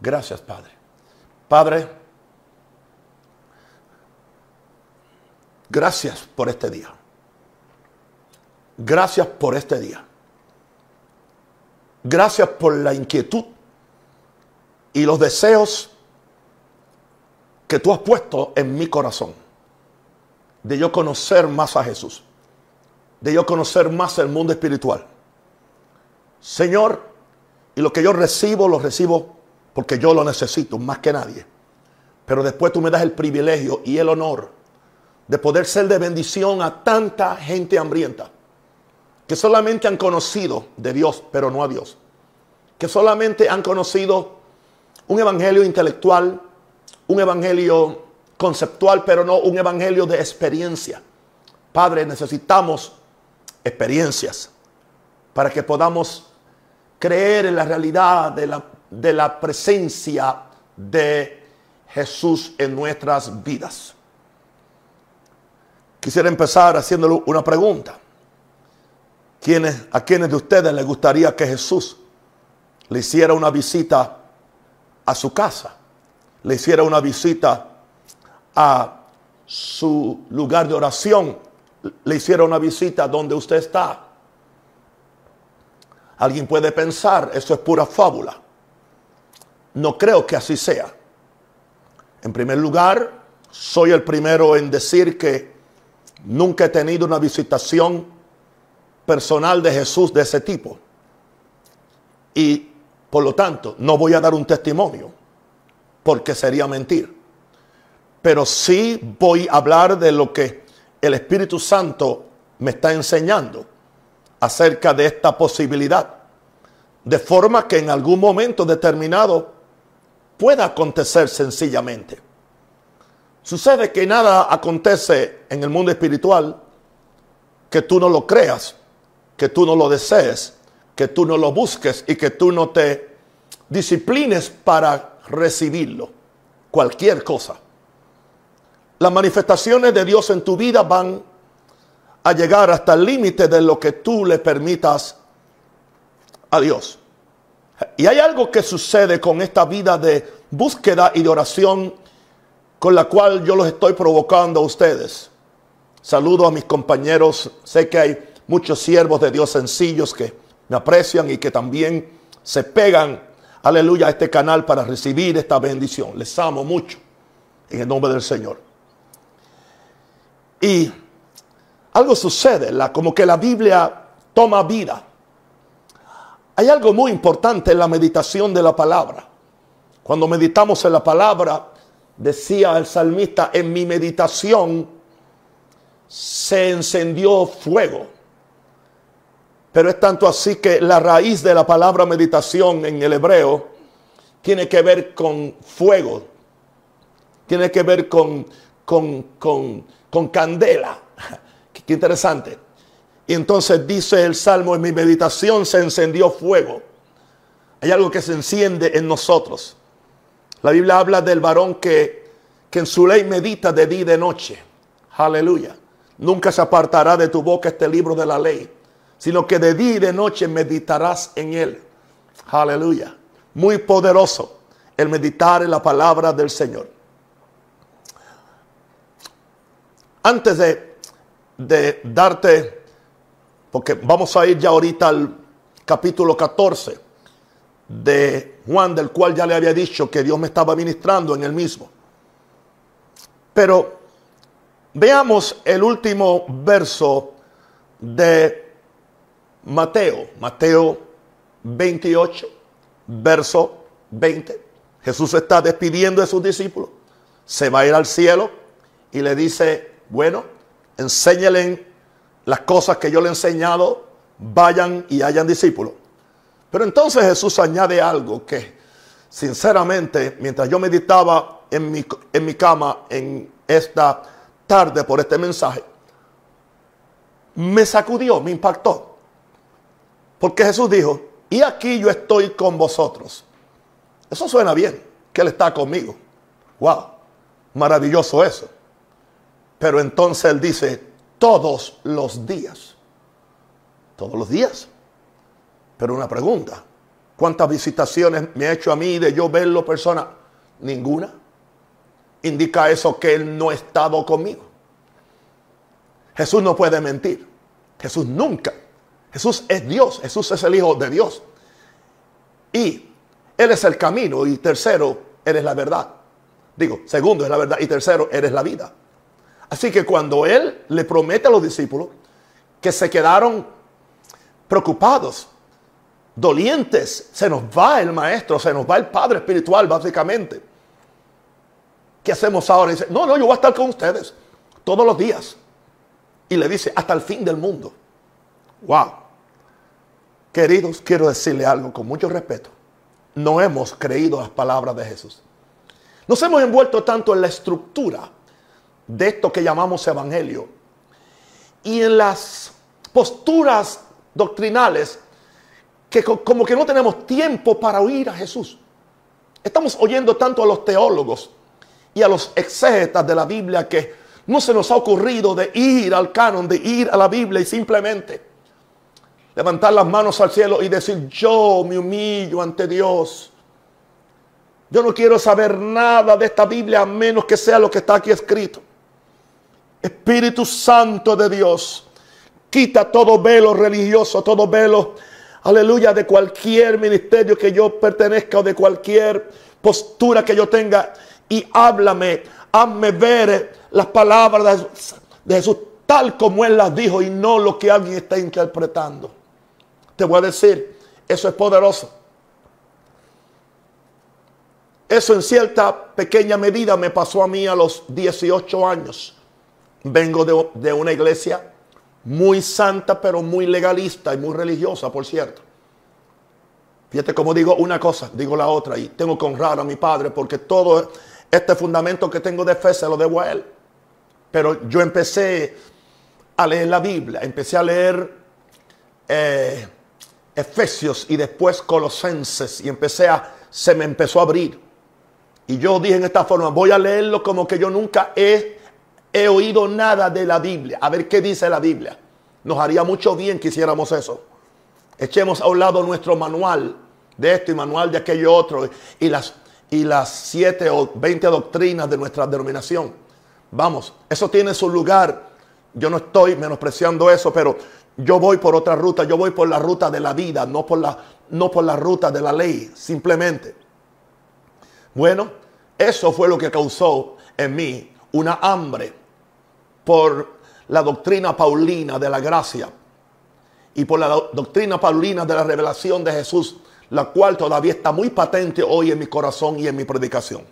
Gracias, Padre. Padre, gracias por este día. Gracias por este día. Gracias por la inquietud y los deseos que tú has puesto en mi corazón de yo conocer más a Jesús, de yo conocer más el mundo espiritual. Señor, y lo que yo recibo, lo recibo porque yo lo necesito más que nadie. Pero después tú me das el privilegio y el honor de poder ser de bendición a tanta gente hambrienta que solamente han conocido de Dios, pero no a Dios. Que solamente han conocido un evangelio intelectual, un evangelio conceptual, pero no un evangelio de experiencia. Padre, necesitamos experiencias para que podamos creer en la realidad de la, de la presencia de Jesús en nuestras vidas. Quisiera empezar haciéndole una pregunta. ¿A quiénes de ustedes les gustaría que Jesús le hiciera una visita a su casa? Le hiciera una visita a su lugar de oración? Le hiciera una visita donde usted está? Alguien puede pensar, eso es pura fábula. No creo que así sea. En primer lugar, soy el primero en decir que nunca he tenido una visitación personal de Jesús de ese tipo. Y por lo tanto, no voy a dar un testimonio, porque sería mentir. Pero sí voy a hablar de lo que el Espíritu Santo me está enseñando acerca de esta posibilidad. De forma que en algún momento determinado pueda acontecer sencillamente. Sucede que nada acontece en el mundo espiritual que tú no lo creas que tú no lo desees, que tú no lo busques y que tú no te disciplines para recibirlo. Cualquier cosa. Las manifestaciones de Dios en tu vida van a llegar hasta el límite de lo que tú le permitas a Dios. Y hay algo que sucede con esta vida de búsqueda y de oración con la cual yo los estoy provocando a ustedes. Saludo a mis compañeros. Sé que hay muchos siervos de Dios sencillos que me aprecian y que también se pegan, aleluya, a este canal para recibir esta bendición. Les amo mucho en el nombre del Señor. Y algo sucede, la, como que la Biblia toma vida. Hay algo muy importante en la meditación de la palabra. Cuando meditamos en la palabra, decía el salmista, en mi meditación se encendió fuego. Pero es tanto así que la raíz de la palabra meditación en el hebreo tiene que ver con fuego, tiene que ver con, con, con, candela. Qué interesante. Y entonces dice el Salmo, en mi meditación se encendió fuego. Hay algo que se enciende en nosotros. La Biblia habla del varón que, que en su ley medita de día y de noche. Aleluya. Nunca se apartará de tu boca este libro de la ley sino que de día y de noche meditarás en él. Aleluya. Muy poderoso el meditar en la palabra del Señor. Antes de, de darte, porque vamos a ir ya ahorita al capítulo 14 de Juan, del cual ya le había dicho que Dios me estaba ministrando en el mismo. Pero veamos el último verso de Mateo, Mateo 28, verso 20. Jesús está despidiendo de sus discípulos. Se va a ir al cielo y le dice, bueno, enséñalen las cosas que yo le he enseñado, vayan y hayan discípulos. Pero entonces Jesús añade algo que, sinceramente, mientras yo meditaba en mi, en mi cama en esta tarde por este mensaje, me sacudió, me impactó. Porque Jesús dijo, y aquí yo estoy con vosotros. Eso suena bien, que Él está conmigo. Wow, maravilloso eso. Pero entonces Él dice, todos los días. Todos los días. Pero una pregunta, ¿Cuántas visitaciones me ha hecho a mí de yo verlo persona? Ninguna. Indica eso que Él no ha estado conmigo. Jesús no puede mentir. Jesús nunca. Jesús es Dios. Jesús es el Hijo de Dios. Y Él es el camino. Y tercero, Él es la verdad. Digo, segundo es la verdad. Y tercero, Él es la vida. Así que cuando Él le promete a los discípulos que se quedaron preocupados, dolientes, se nos va el maestro, se nos va el Padre espiritual, básicamente. ¿Qué hacemos ahora? dice, no, no, yo voy a estar con ustedes todos los días. Y le dice, hasta el fin del mundo. Wow. Queridos, quiero decirle algo con mucho respeto. No hemos creído las palabras de Jesús. Nos hemos envuelto tanto en la estructura de esto que llamamos evangelio y en las posturas doctrinales que como que no tenemos tiempo para oír a Jesús. Estamos oyendo tanto a los teólogos y a los exégetas de la Biblia que no se nos ha ocurrido de ir al canon, de ir a la Biblia y simplemente levantar las manos al cielo y decir, yo me humillo ante Dios. Yo no quiero saber nada de esta Biblia a menos que sea lo que está aquí escrito. Espíritu Santo de Dios, quita todo velo religioso, todo velo, aleluya, de cualquier ministerio que yo pertenezca o de cualquier postura que yo tenga y háblame, hazme ver las palabras de Jesús tal como Él las dijo y no lo que alguien está interpretando. Te voy a decir, eso es poderoso. Eso en cierta pequeña medida me pasó a mí a los 18 años. Vengo de, de una iglesia muy santa, pero muy legalista y muy religiosa, por cierto. Fíjate cómo digo una cosa, digo la otra, y tengo que honrar a mi padre porque todo este fundamento que tengo de fe se lo debo a él. Pero yo empecé a leer la Biblia, empecé a leer eh, Efesios y después Colosenses y empecé a, se me empezó a abrir. Y yo dije en esta forma, voy a leerlo como que yo nunca he, he oído nada de la Biblia, a ver qué dice la Biblia. Nos haría mucho bien que hiciéramos eso. Echemos a un lado nuestro manual de esto y manual de aquello otro y las y las siete o veinte doctrinas de nuestra denominación. Vamos, eso tiene su lugar. Yo no estoy menospreciando eso, pero yo voy por otra ruta. Yo voy por la ruta de la vida, no por la, no por la ruta de la ley, simplemente. Bueno, eso fue lo que causó en mí una hambre por la doctrina paulina de la gracia y por la doctrina paulina de la revelación de Jesús la cual todavía está muy patente hoy en mi corazón y en mi predicación.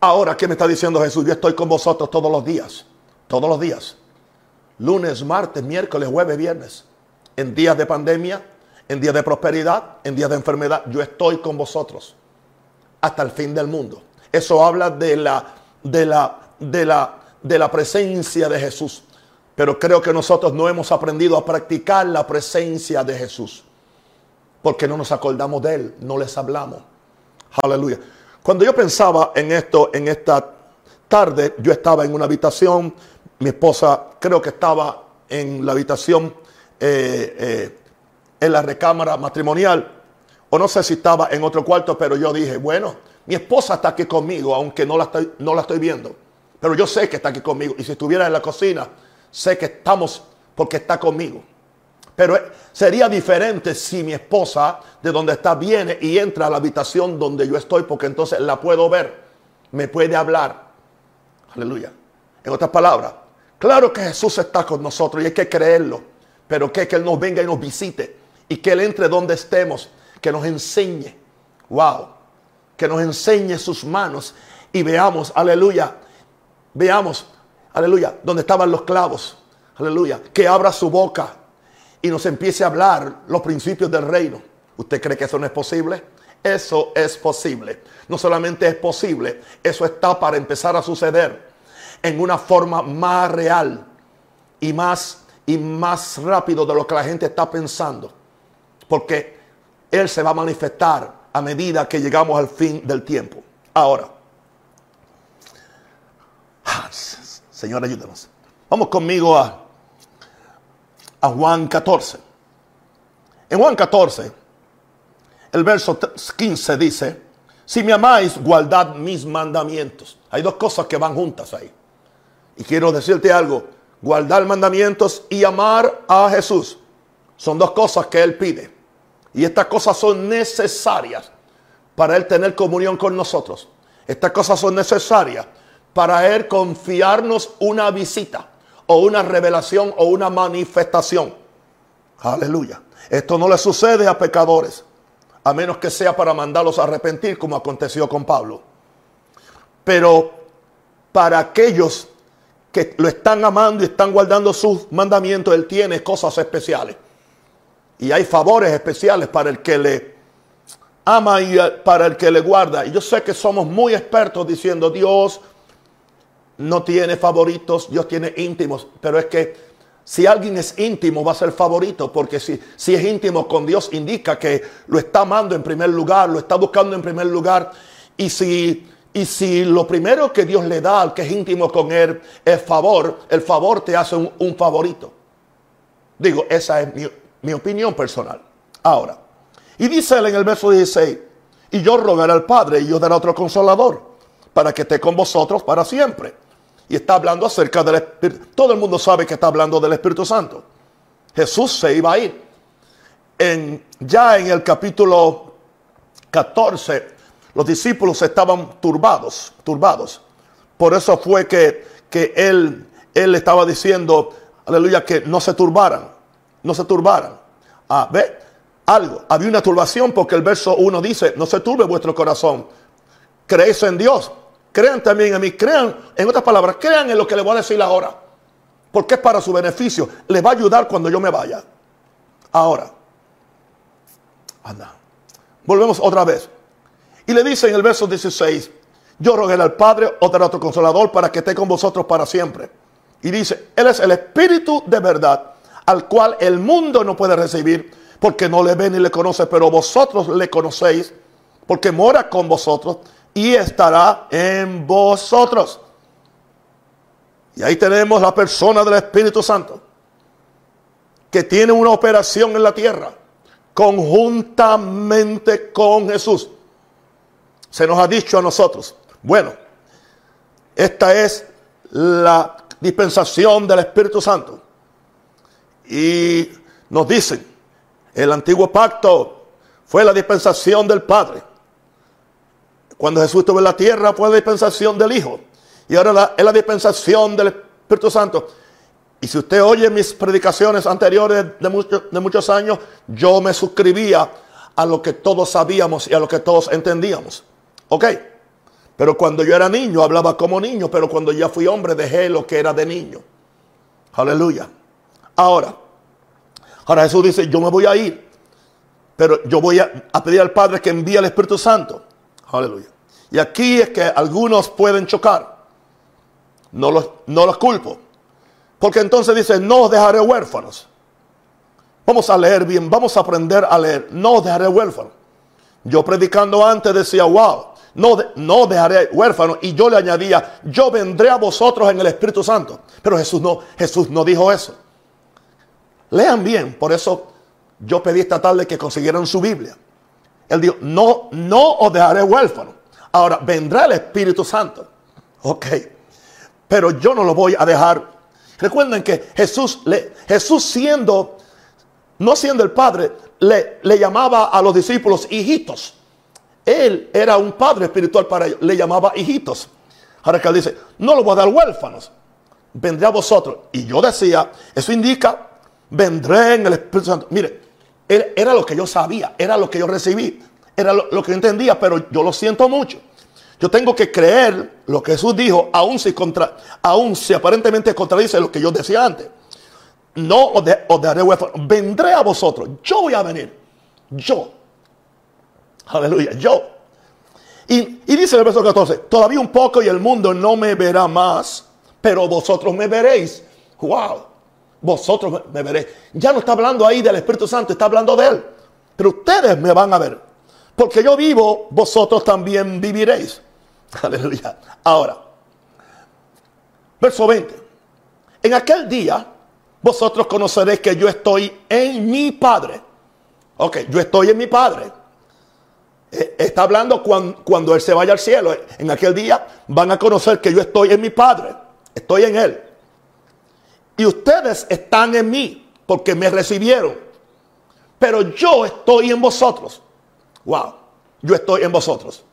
Ahora, ¿qué me está diciendo Jesús? Yo estoy con vosotros todos los días, todos los días. Lunes, martes, miércoles, jueves, viernes. En días de pandemia, en días de prosperidad, en días de enfermedad, yo estoy con vosotros hasta el fin del mundo. Eso habla de la, de la, de la, de la presencia de Jesús. Pero creo que nosotros no hemos aprendido a practicar la presencia de Jesús porque no nos acordamos de Él, no les hablamos. Aleluya. Cuando yo pensaba en esto, en esta tarde, yo estaba en una habitación, mi esposa creo que estaba en la habitación, eh, eh, en la recámara matrimonial, o no sé si estaba en otro cuarto, pero yo dije, bueno, mi esposa está aquí conmigo, aunque no la estoy, no la estoy viendo, pero yo sé que está aquí conmigo, y si estuviera en la cocina, sé que estamos porque está conmigo. Pero sería diferente si mi esposa, de donde está, viene y entra a la habitación donde yo estoy, porque entonces la puedo ver, me puede hablar. Aleluya. En otras palabras, claro que Jesús está con nosotros y hay que creerlo, pero que, que Él nos venga y nos visite y que Él entre donde estemos, que nos enseñe. Wow. Que nos enseñe sus manos y veamos, aleluya, veamos, aleluya, donde estaban los clavos. Aleluya. Que abra su boca y nos empiece a hablar los principios del reino. ¿Usted cree que eso no es posible? Eso es posible. No solamente es posible, eso está para empezar a suceder en una forma más real y más y más rápido de lo que la gente está pensando. Porque Él se va a manifestar a medida que llegamos al fin del tiempo. Ahora, ah, Señor, ayúdanos. Vamos conmigo a a Juan 14. En Juan 14, el verso 15 dice, si me amáis, guardad mis mandamientos. Hay dos cosas que van juntas ahí. Y quiero decirte algo, guardar mandamientos y amar a Jesús son dos cosas que Él pide. Y estas cosas son necesarias para Él tener comunión con nosotros. Estas cosas son necesarias para Él confiarnos una visita o una revelación o una manifestación. Aleluya. Esto no le sucede a pecadores, a menos que sea para mandarlos a arrepentir, como aconteció con Pablo. Pero para aquellos que lo están amando y están guardando sus mandamientos, Él tiene cosas especiales. Y hay favores especiales para el que le ama y para el que le guarda. Y yo sé que somos muy expertos diciendo Dios no tiene favoritos, Dios tiene íntimos. Pero es que si alguien es íntimo va a ser favorito, porque si, si es íntimo con Dios indica que lo está amando en primer lugar, lo está buscando en primer lugar. Y si y si lo primero que Dios le da al que es íntimo con Él es favor, el favor te hace un, favorito. Digo, esa es mi, mi, opinión personal. Ahora, y dice él en el verso 16, y yo rogaré al Padre y yo daré otro consolador para que esté con vosotros para siempre. Y está hablando acerca del Espíritu. Todo el mundo sabe que está hablando del Espíritu Santo. Jesús se iba a ir. En, ya en el capítulo 14 los discípulos estaban turbados, turbados. Por eso fue que, que él, él estaba diciendo, aleluya, que no se turbaran, no se turbaran. Ah, ve, algo, había una turbación porque el verso 1 dice, no se turbe vuestro corazón, creéis en Dios, crean también en mí, crean, en otras palabras, crean en lo que le voy a decir ahora, porque es para su beneficio, les va a ayudar cuando yo me vaya. Ahora, anda, volvemos otra vez. Y le dice en el verso 16, yo rogué al Padre, otro otro consolador, para que esté con vosotros para siempre. Y dice, Él es el Espíritu de verdad, al cual el mundo no puede recibir, porque no le ve ni le conoce, pero vosotros le conocéis, porque mora con vosotros y estará en vosotros. Y ahí tenemos la persona del Espíritu Santo, que tiene una operación en la tierra, conjuntamente con Jesús se nos ha dicho a nosotros, bueno, esta es la dispensación del Espíritu Santo. Y nos dicen, el antiguo pacto fue la dispensación del Padre. Cuando Jesús estuvo en la tierra fue la dispensación del Hijo. Y ahora es la dispensación del Espíritu Santo. Y si usted oye mis predicaciones anteriores de, de muchos años, yo me suscribía a lo que todos sabíamos y a lo que todos entendíamos. Ok. Pero cuando yo era niño hablaba como niño, pero cuando ya fui hombre dejé lo que era de niño. Aleluya. Ahora, ahora Jesús dice, yo me voy a ir, pero yo voy a, pedir al Padre que envíe al Espíritu Santo. Aleluya. Y aquí es que algunos pueden chocar. No los, no los culpo. Porque entonces dice, no os dejaré huérfanos. Vamos a leer bien, vamos a aprender a leer. No os dejaré huérfanos. Yo predicando antes decía, wow, no, no dejaré huérfano. Y yo le añadía, yo vendré a vosotros en el Espíritu Santo. Pero Jesús no, Jesús no dijo eso. Lean bien, por eso yo pedí esta tarde que consiguieran su Biblia. Él dijo, no, no os dejaré huérfano. Ahora, vendrá el Espíritu Santo. Ok. Pero yo no lo voy a dejar. Recuerden que Jesús, le, Jesús siendo, no siendo el Padre, le, le llamaba a los discípulos hijitos. Él era un padre espiritual para ellos. Le llamaba hijitos. Ahora que él dice, no lo voy a dar huérfanos. Vendré a vosotros. Y yo decía, eso indica, vendré en el Espíritu Santo. Mire, era lo que yo sabía, era lo que yo recibí, era lo, que yo entendía, pero yo lo siento mucho. Yo tengo que creer lo que Jesús dijo, aun si, contra, aun si aparentemente contradice lo que yo decía antes. No os, daré huérfanos, vendré a vosotros. Yo voy a venir. Yo. Aleluya, yo. Y, dice el verso 14, todavía un poco y el mundo no me verá más, pero vosotros me veréis. Wow, vosotros me veréis. Ya no está hablando ahí del Espíritu Santo, está hablando de Él. Pero ustedes me van a ver. Porque yo vivo, vosotros también viviréis. Aleluya. Ahora, verso 20. En aquel día, vosotros conoceréis que yo estoy en mi Padre. Ok, yo estoy en mi Padre Eh, está hablando cuando, cuando Él se vaya al cielo. En aquel día van a conocer que yo estoy en mi Padre, estoy en Él. Y ustedes están en mí porque me recibieron. Pero yo estoy en vosotros. Wow, yo estoy en vosotros.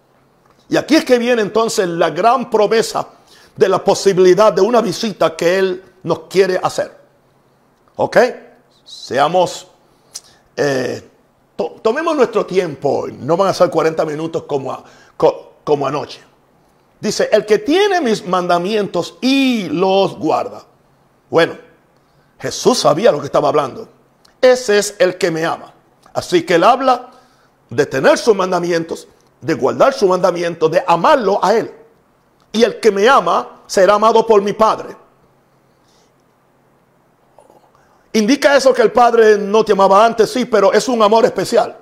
Y aquí es que viene entonces la gran promesa de la posibilidad de una visita que Él nos quiere hacer. ¿Ok? Seamos, eh, tomemos nuestro tiempo, no van a ser 40 minutos como, como anoche. Dice, el que tiene mis mandamientos y los guarda. Bueno, Jesús sabía lo que estaba hablando. Ese es el que me ama. Así que él habla de tener sus mandamientos, de guardar sus mandamientos, de amarlo a él. Y el que me ama será amado por mi Padre. ¿Indica eso que el Padre no te amaba antes? Sí, pero es un amor especial.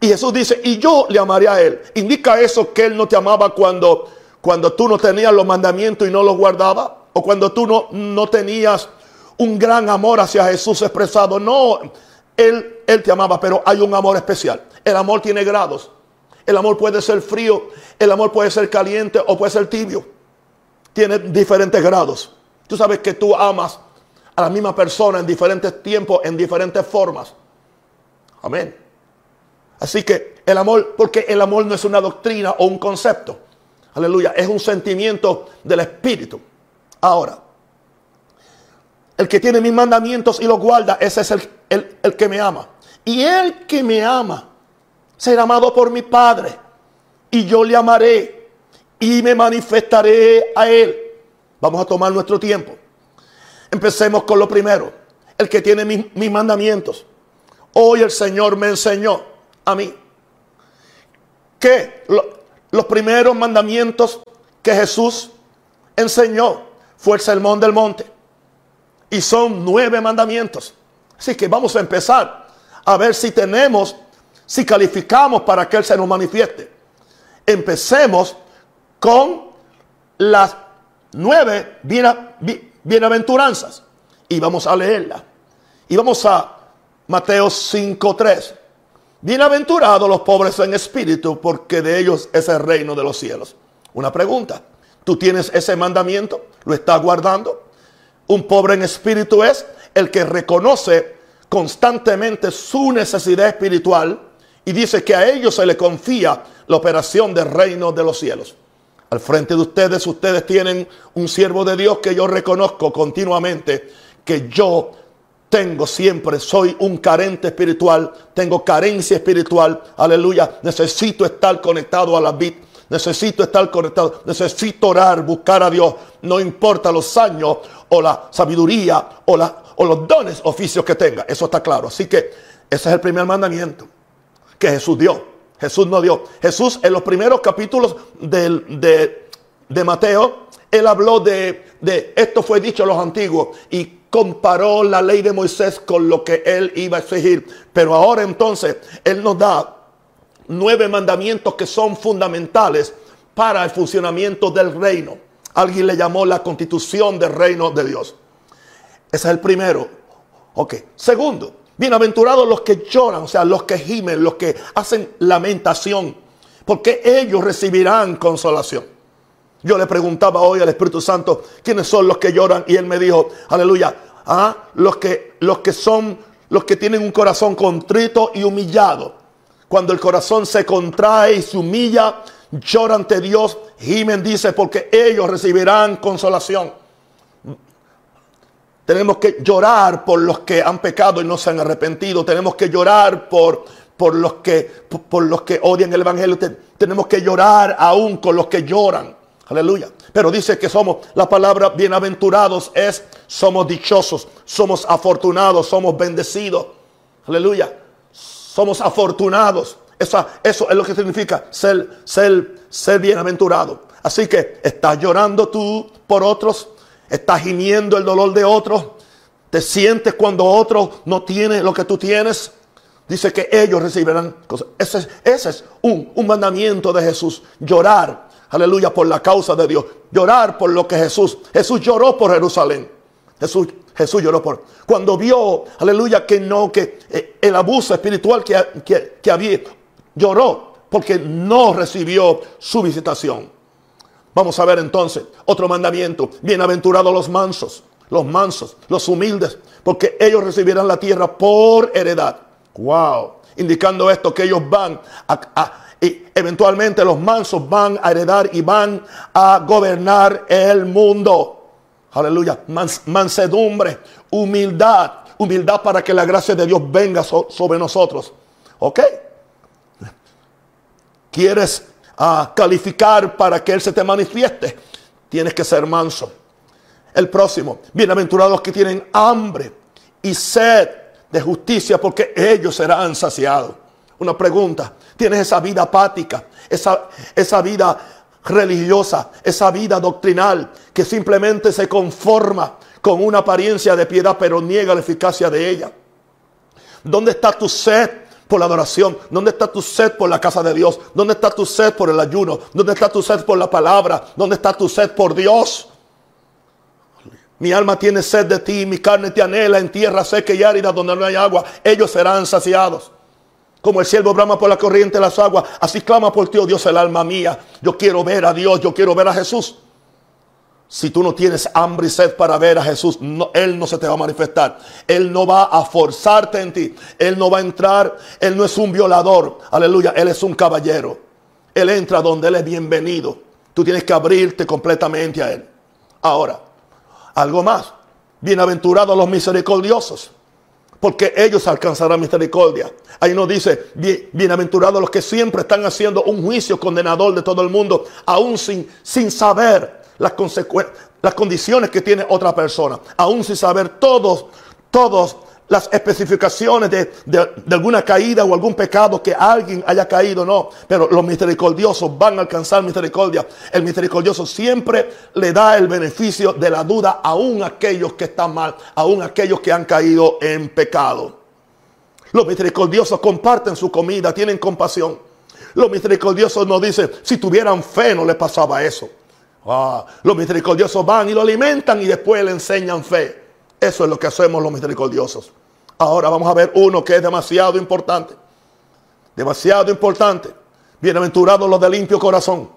Y Jesús dice, y yo le amaré a Él. ¿Indica eso que Él no te amaba cuando, cuando tú no tenías los mandamientos y no los guardabas? ¿O cuando tú no, no tenías un gran amor hacia Jesús expresado? No, él, él te amaba, pero hay un amor especial. El amor tiene grados. El amor puede ser frío, el amor puede ser caliente o puede ser tibio. Tiene diferentes grados. Tú sabes que tú amas a la misma persona en diferentes tiempos, en diferentes formas. Amén. Así que el amor, porque el amor no es una doctrina o un concepto. Aleluya, es un sentimiento del Espíritu. Ahora, el que tiene mis mandamientos y los guarda, ese es el, el que me ama. Y el que me ama será amado por mi Padre. Y yo le amaré y me manifestaré a él. Vamos a tomar nuestro tiempo. Empecemos con lo primero. El que tiene mis, mandamientos. Hoy el Señor me enseñó a mí que los primeros mandamientos que Jesús enseñó fue el sermón del monte. Y son nueve mandamientos. Así que vamos a empezar a ver si tenemos, si calificamos para que Él se nos manifieste. Empecemos con las nueve bienaventuranzas. Y vamos a leerla. Y vamos a Mateo 5.3. Bienaventurados los pobres en espíritu, porque de ellos es el reino de los cielos. Una pregunta. ¿Tú tienes ese mandamiento? ¿Lo estás guardando? Un pobre en espíritu es el que reconoce constantemente su necesidad espiritual y dice que a ellos se le confía la operación del reino de los cielos. Al frente de ustedes, ustedes tienen un siervo de Dios que yo reconozco continuamente, que yo tengo siempre, soy un carente espiritual, tengo carencia espiritual, aleluya, necesito estar conectado a la vid, necesito estar conectado, necesito orar, buscar a Dios, no importa los años o la sabiduría o, la, o los dones, oficios que tenga, eso está claro. Así que ese es el primer mandamiento que Jesús dio. Jesús no dio. Jesús en los primeros capítulos de, Mateo, él habló de, de, esto fue dicho a los antiguos y comparó la ley de Moisés con lo que él iba a exigir. Pero ahora entonces él nos da nueve mandamientos que son fundamentales para el funcionamiento del reino. Alguien le llamó la constitución del reino de Dios. Ese es el primero. Ok. Segundo, Bienaventurados los que lloran, o sea, los que gimen, los que hacen lamentación, porque ellos recibirán consolación. Yo le preguntaba hoy al Espíritu Santo, ¿quiénes son los que lloran? Y él me dijo, aleluya, ¿ah? los, que, los que son, los que tienen un corazón contrito y humillado. Cuando el corazón se contrae y se humilla, lloran ante Dios, gimen, dice, porque ellos recibirán consolación. Tenemos que llorar por los que han pecado y no se han arrepentido. Tenemos que llorar por, por, los, que, por los que odian el Evangelio. Tenemos que llorar aún con los que lloran. Aleluya. Pero dice que somos, la palabra bienaventurados es, somos dichosos, somos afortunados, somos bendecidos. Aleluya. Somos afortunados. Eso, eso es lo que significa ser, ser, ser bienaventurado. Así que estás llorando tú por otros estás gimiendo el dolor de otros, te sientes cuando otro no tiene lo que tú tienes. Dice que ellos recibirán cosas. Ese, es un, un, mandamiento de Jesús. Llorar, aleluya, por la causa de Dios. Llorar por lo que Jesús. Jesús lloró por Jerusalén. Jesús, Jesús lloró por. Cuando vio, aleluya, que no, que eh, el abuso espiritual que, que, había, Lloró porque no recibió su visitación. Vamos a ver entonces otro mandamiento. Bienaventurados los mansos, los mansos, los humildes, porque ellos recibirán la tierra por heredad. Wow. Indicando esto que ellos van a, y eventualmente los mansos van a heredar y van a gobernar el mundo. Aleluya. mansedumbre, humildad. Humildad para que la gracia de Dios venga sobre nosotros. ¿Ok? ¿Quieres ah, calificar para que Él se te manifieste? Tienes que ser manso. El próximo. Bienaventurados que tienen hambre y sed de justicia porque ellos serán saciados. Una pregunta. ¿Tienes esa vida apática? Esa, esa vida religiosa, esa vida doctrinal que simplemente se conforma con una apariencia de piedad pero niega la eficacia de ella. ¿Dónde está tu sed por la adoración? ¿Dónde está tu sed por la casa de Dios? ¿Dónde está tu sed por el ayuno? ¿Dónde está tu sed por la palabra? ¿Dónde está tu sed por Dios? Mi alma tiene sed de ti, mi carne te anhela en tierra seca y árida donde no hay agua. Ellos serán saciados. Como el siervo brama por la corriente de las aguas, así clama por ti, oh Dios, el alma mía. Yo quiero ver a Dios, yo quiero ver a Jesús. Si tú no tienes hambre y sed para ver a Jesús, Él no se te va a manifestar. Él no va a forzarte en ti. Él no va a entrar. Él no es un violador. Aleluya. Él es un caballero. Él entra donde Él es bienvenido. Tú tienes que abrirte completamente a Él. Ahora, algo más. Bienaventurados los misericordiosos porque ellos alcanzarán misericordia. Ahí nos dice, bienaventurados los que siempre están haciendo un juicio condenador de todo el mundo, aún sin, sin saber las, las condiciones que tiene otra persona, aún sin saber todos, todos las especificaciones de, alguna caída o algún pecado que alguien haya caído, no. Pero los misericordiosos van a alcanzar misericordia. El misericordioso siempre le da el beneficio de la duda aún a aquellos que están mal, aún a aquellos que han caído en pecado. Los misericordiosos comparten su comida, tienen compasión. Los misericordiosos nos dicen, si tuvieran fe no les pasaba eso. Ah, los misericordiosos van y lo alimentan y después le enseñan fe. Eso es lo que hacemos los misericordiosos. Ahora vamos a ver uno que es demasiado importante. Demasiado importante. Bienaventurados los de limpio corazón.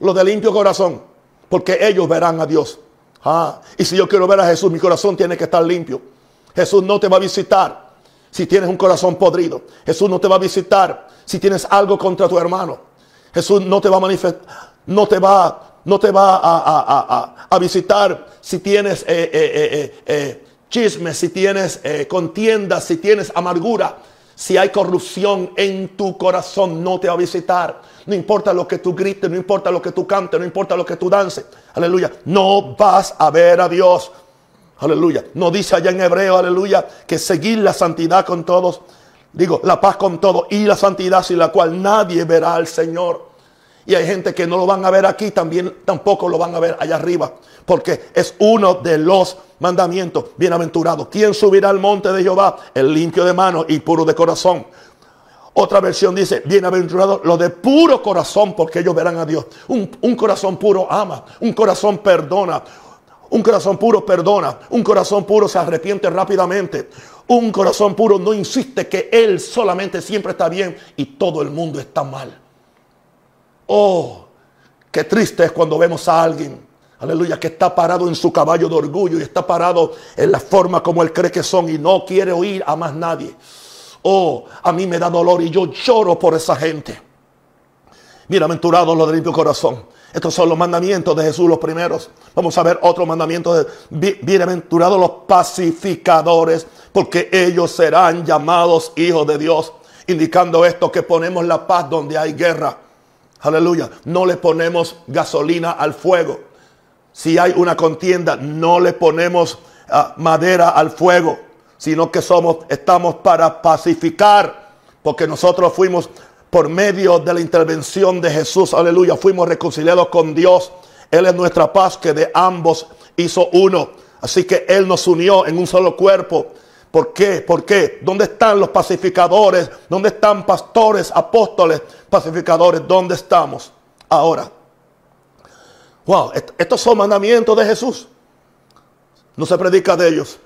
Los de limpio corazón. Porque ellos verán a Dios. Ah, y si yo quiero ver a Jesús, mi corazón tiene que estar limpio. Jesús no te va a visitar si tienes un corazón podrido. Jesús no te va a visitar si tienes algo contra tu hermano. Jesús no te va a manifestar, no te va, no te va a, visitar si tienes eh, eh, eh, chismes, si tienes contiendas, si tienes amargura, si hay corrupción en tu corazón, no te va a visitar. No importa lo que tú grites, no importa lo que tú cantes, no importa lo que tú dances. Aleluya. No vas a ver a Dios. Aleluya. No dice allá en hebreo, aleluya, que seguir la santidad con todos. Digo, la paz con todos y la santidad sin la cual nadie verá al Señor. Y hay gente que no lo van a ver aquí, también tampoco lo van a ver allá arriba. Porque es uno de los mandamientos. Bienaventurado. ¿Quién subirá al monte de Jehová? El limpio de manos y puro de corazón. Otra versión dice, bienaventurados los de puro corazón, porque ellos verán a Dios. Un, un, corazón puro ama, un corazón perdona, un corazón puro perdona, un corazón puro se arrepiente rápidamente, un corazón puro no insiste que Él solamente siempre está bien y todo el mundo está mal. Oh, qué triste es cuando vemos a alguien, aleluya, que está parado en su caballo de orgullo y está parado en la forma como él cree que son y no quiere oír a más nadie. Oh, a mí me da dolor y yo lloro por esa gente. Bienaventurados los de limpio corazón. Estos son los mandamientos de Jesús, los primeros. Vamos a ver otro mandamiento de bienaventurados los pacificadores, porque ellos serán llamados hijos de Dios. Indicando esto que ponemos la paz donde hay guerra. Aleluya. No le ponemos gasolina al fuego. Si hay una contienda, no le ponemos ah, madera al fuego, sino que somos, estamos para pacificar, porque nosotros fuimos por medio de la intervención de Jesús, aleluya, fuimos reconciliados con Dios. Él es nuestra paz que de ambos hizo uno. Así que Él nos unió en un solo cuerpo. ¿Por qué? ¿Por qué? ¿Dónde están los pacificadores? ¿Dónde están pastores, apóstoles, pacificadores? ¿Dónde estamos ahora? Wow, estos son mandamientos de Jesús. No se predica de ellos.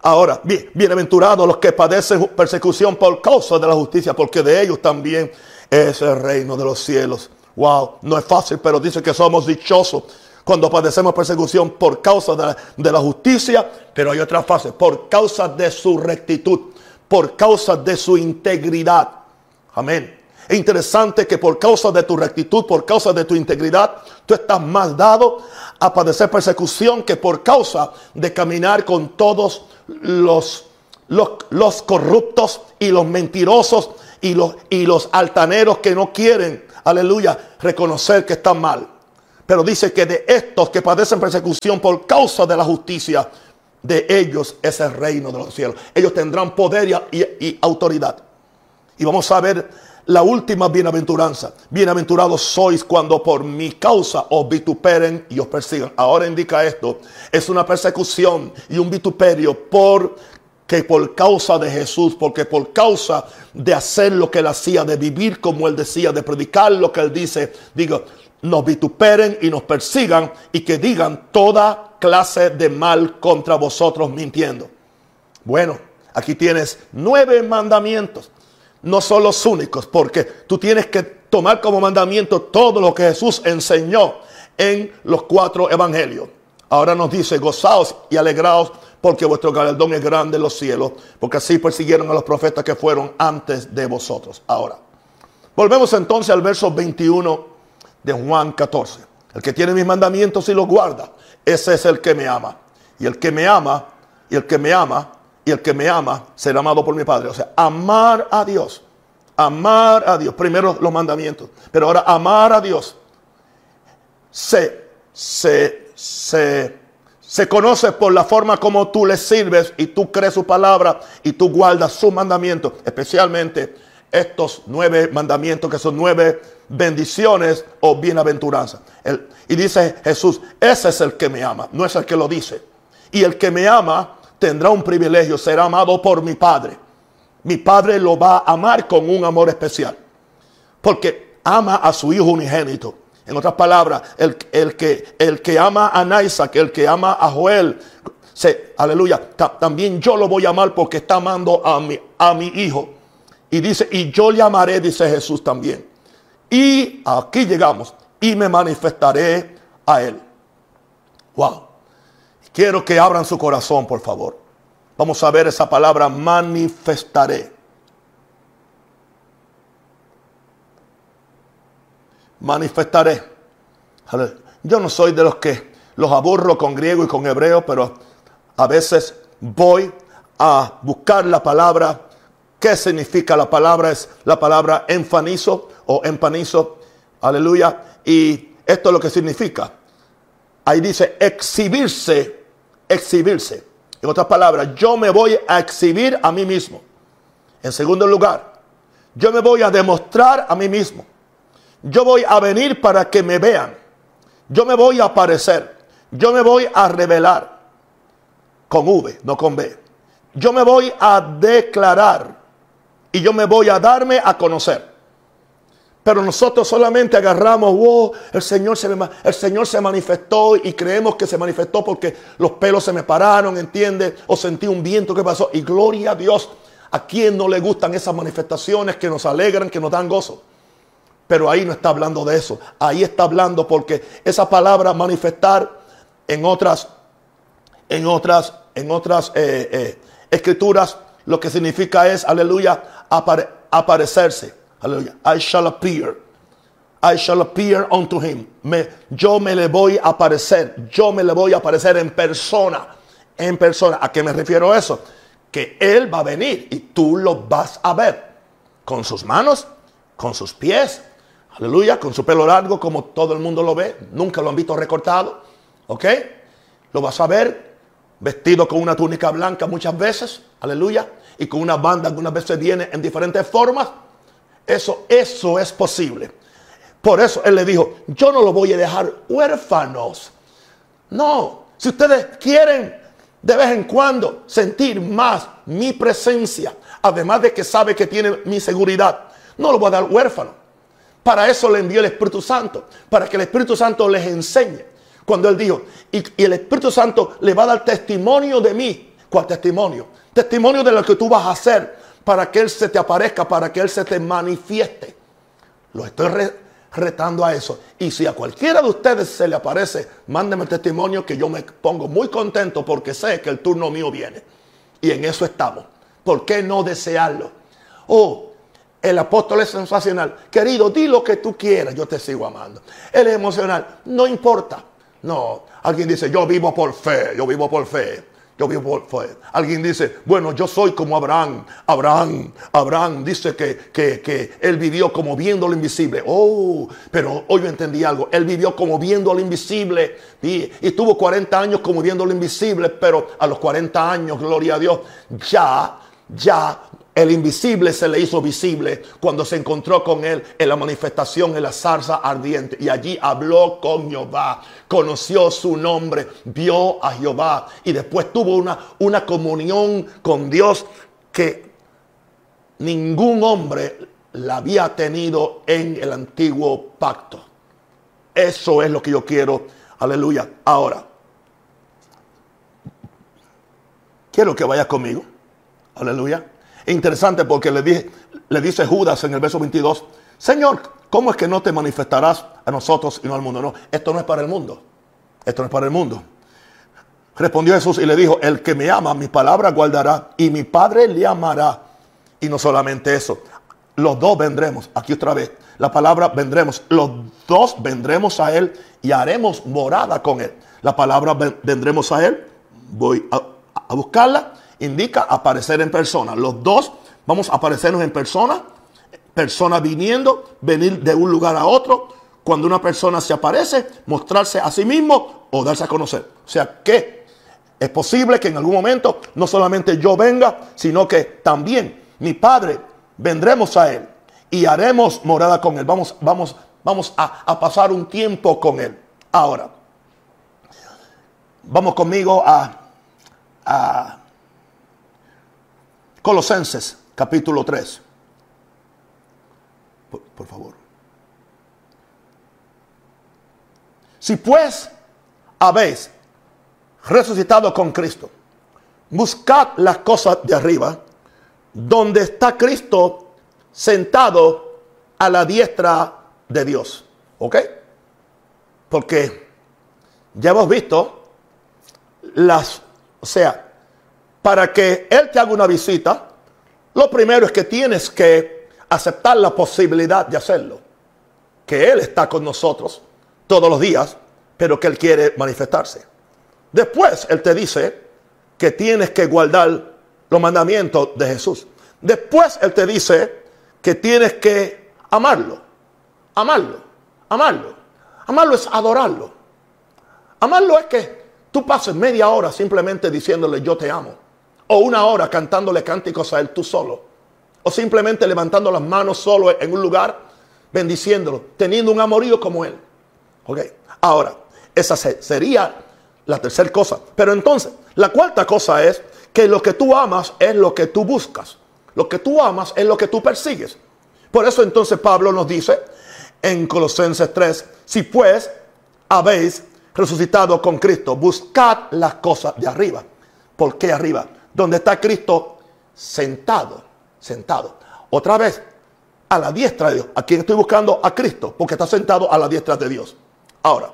Ahora, bien, bienaventurados los que padecen persecución por causa de la justicia, porque de ellos también es el reino de los cielos. Wow, no es fácil, pero dice que somos dichosos cuando padecemos persecución por causa de la, justicia, pero hay otra fase, por causa de su rectitud, por causa de su integridad. Amén. Es interesante que por causa de tu rectitud, por causa de tu integridad, tú estás más dado a padecer persecución que por causa de caminar con todos los, los, corruptos y los mentirosos y los, y los altaneros que no quieren, aleluya, reconocer que están mal. Pero dice que de estos que padecen persecución por causa de la justicia, de ellos es el reino de los cielos. Ellos tendrán poder y, y autoridad. Y vamos a ver la última bienaventuranza. Bienaventurados sois cuando por mi causa os vituperen y os persigan. Ahora indica esto. Es una persecución y un vituperio por que por causa de Jesús, porque por causa de hacer lo que él hacía, de vivir como él decía, de predicar lo que él dice, digo, nos vituperen y nos persigan y que digan toda clase de mal contra vosotros mintiendo. Bueno, aquí tienes nueve mandamientos no son los únicos, porque tú tienes que tomar como mandamiento todo lo que Jesús enseñó en los cuatro evangelios. Ahora nos dice, gozaos y alegraos porque vuestro galardón es grande en los cielos, porque así persiguieron a los profetas que fueron antes de vosotros. Ahora, volvemos entonces al verso 21 de Juan 14. El que tiene mis mandamientos y los guarda, ese es el que me ama. Y el que me ama, y el que me ama, y el que me ama será amado por mi Padre. O sea, amar a Dios. Amar a Dios. Primero los mandamientos. Pero ahora amar a Dios. Se, se, se, se conoce por la forma como tú le sirves y tú crees su palabra y tú guardas sus mandamientos. Especialmente estos nueve mandamientos que son nueve bendiciones o bienaventuranzas. y dice Jesús, ese es el que me ama, no es el que lo dice. Y el que me ama tendrá un privilegio, será amado por mi Padre. Mi Padre lo va a amar con un amor especial. Porque ama a su Hijo unigénito. En otras palabras, el, que, el que ama a que el que ama a Joel, se, aleluya, también yo lo voy a amar porque está amando a mi, a mi Hijo. Y dice, y yo le amaré, dice Jesús también. Y aquí llegamos, y me manifestaré a Él. Wow. Quiero que abran su corazón, por favor. Vamos a ver esa palabra manifestaré. Manifestaré. Yo no soy de los que los aburro con griego y con hebreo, pero a veces voy a buscar la palabra. ¿Qué significa la palabra? Es la palabra enfanizo o empanizo. Aleluya. Y esto es lo que significa. Ahí dice exhibirse exhibirse. En otras palabras, yo me voy a exhibir a mí mismo. En segundo lugar, yo me voy a demostrar a mí mismo. Yo voy a venir para que me vean. Yo me voy a aparecer. Yo me voy a revelar. Con V, no con B. Yo me voy a declarar. Y yo me voy a darme a conocer. Pero nosotros solamente agarramos, wow, el Señor, se el Señor se manifestó y creemos que se manifestó porque los pelos se me pararon, ¿entiende? O sentí un viento que pasó. Y gloria a Dios, a quien no le gustan esas manifestaciones que nos alegran, que nos dan gozo. Pero ahí no está hablando de eso. Ahí está hablando porque esa palabra manifestar en otras, en otras, en otras eh, eh, escrituras, lo que significa es, aleluya, aparecerse. Aleluya. I shall appear. I shall appear unto him. Me, yo me le voy a aparecer. Yo me le voy a aparecer en persona. En persona. ¿A qué me refiero eso? Que él va a venir y tú lo vas a ver. Con sus manos, con sus pies. Aleluya. Con su pelo largo como todo el mundo lo ve. Nunca lo han visto recortado. ¿Ok? Lo vas a ver vestido con una túnica blanca muchas veces. Aleluya. Y con una banda algunas veces viene en diferentes formas. Eso, eso es posible. Por eso él le dijo, yo no lo voy a dejar huérfanos. No, si ustedes quieren de vez en cuando sentir más mi presencia, además de que sabe que tiene mi seguridad, no lo voy a dar huérfano. Para eso le envió el Espíritu Santo, para que el Espíritu Santo les enseñe. Cuando él dijo, y, y el Espíritu Santo le va a dar testimonio de mí, ¿Cuál testimonio? Testimonio de lo que tú vas a hacer para que Él se te aparezca, para que Él se te manifieste. Lo estoy retando a eso. Y si a cualquiera de ustedes se le aparece, mándeme testimonio que yo me pongo muy contento porque sé que el turno mío viene. Y en eso estamos. ¿Por qué no desearlo? Oh, el apóstol es sensacional. Querido, di lo que tú quieras, yo te sigo amando. Él es emocional, no importa. No, alguien dice, yo vivo por fe, yo vivo por fe. Yo. Alguien dice, bueno, yo soy como Abraham. Abraham, Abraham dice que, que, él vivió como viendo lo invisible. Oh, pero hoy yo entendí algo. Él vivió como viendo lo invisible y, y tuvo 40 años como viendo lo invisible, pero a los 40 años, gloria a Dios, ya, ya el invisible se le hizo visible cuando se encontró con él en la manifestación en la zarza ardiente. Y allí habló con Jehová, conoció su nombre, vio a Jehová y después tuvo una, una comunión con Dios que ningún hombre la había tenido en el antiguo pacto. Eso es lo que yo quiero. Aleluya. Ahora, quiero que vaya conmigo. Aleluya interesante porque le, dije, le dice Judas en el verso 22, Señor, ¿cómo es que no te manifestarás a nosotros y no al mundo? No, esto no es para el mundo. Esto no es para el mundo. Respondió Jesús y le dijo, el que me ama, mi palabra guardará y mi Padre le amará. Y no solamente eso, los dos vendremos, aquí otra vez, la palabra vendremos, los dos vendremos a Él y haremos morada con Él. La palabra vendremos a Él, voy a, a buscarla indica aparecer en persona. Los dos vamos a aparecernos en persona, persona viniendo, venir de un lugar a otro. Cuando una persona se aparece, mostrarse a sí mismo o darse a conocer. O sea que es posible que en algún momento no solamente yo venga, sino que también mi Padre vendremos a Él y haremos morada con Él. Vamos, vamos, vamos a, a pasar un tiempo con Él. Ahora, vamos conmigo a, a Colosenses capítulo 3. Por, favor. Si pues habéis resucitado con Cristo, buscad las cosas de arriba, donde está Cristo sentado a la diestra de Dios. ¿Ok? Porque ya hemos visto las, o sea, para que Él te haga una visita, lo primero es que tienes que aceptar la posibilidad de hacerlo. Que Él está con nosotros todos los días, pero que Él quiere manifestarse. Después Él te dice que tienes que guardar los mandamientos de Jesús. Después Él te dice que tienes que amarlo. Amarlo. Amarlo. Amarlo es adorarlo. Amarlo es que tú pases media hora simplemente diciéndole yo te amo. O una hora cantándole cánticos a Él tú solo. O simplemente levantando las manos solo en un lugar, bendiciéndolo, teniendo un amorío como Él. Ok. Ahora, esa sería la tercera cosa. Pero entonces, la cuarta cosa es que lo que tú amas es lo que tú buscas. Lo que tú amas es lo que tú persigues. Por eso entonces Pablo nos dice en Colosenses 3, si pues habéis resucitado con Cristo, buscad las cosas de arriba. ¿Por qué arriba? Donde está Cristo sentado, sentado. Otra vez, a la diestra de Dios. ¿A quién estoy buscando? A Cristo, porque está sentado a la diestra de Dios. Ahora,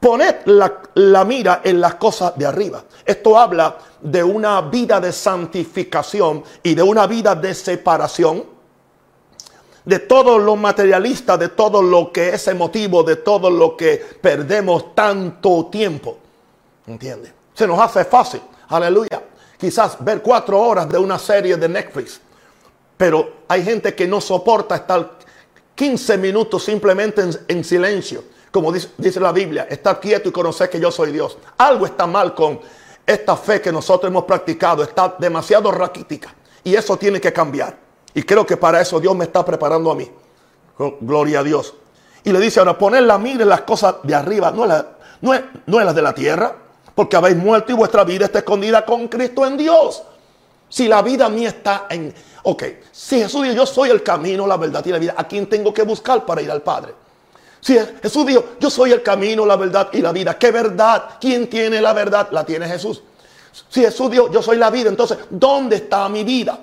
poned la, mira en las cosas de arriba. Esto habla de una vida de santificación y de una vida de separación de todo lo materialista, de todo lo que es emotivo, de todo lo que perdemos tanto tiempo. ¿Entiende? Se nos hace fácil. Aleluya quizás ver cuatro horas de una serie de Netflix. Pero hay gente que no soporta estar 15 minutos simplemente en, silencio. Como dice, la Biblia, estar quieto y conocer que yo soy Dios. Algo está mal con esta fe que nosotros hemos practicado. Está demasiado raquítica. Y eso tiene que cambiar. Y creo que para eso Dios me está preparando a mí. Gloria a Dios. Y le dice ahora, poner la mira en las cosas de arriba, no la, no es, no es las de la tierra porque habéis muerto y vuestra vida está escondida con Cristo en Dios. Si la vida mía está en... Ok, si Jesús dijo, yo soy el camino, la verdad y la vida, ¿a quién tengo que buscar para ir al Padre? Si Jesús dijo, yo soy el camino, la verdad y la vida, ¿qué verdad? ¿Quién tiene la verdad? La tiene Jesús. Si Jesús dijo, yo soy la vida, entonces, ¿dónde está mi vida?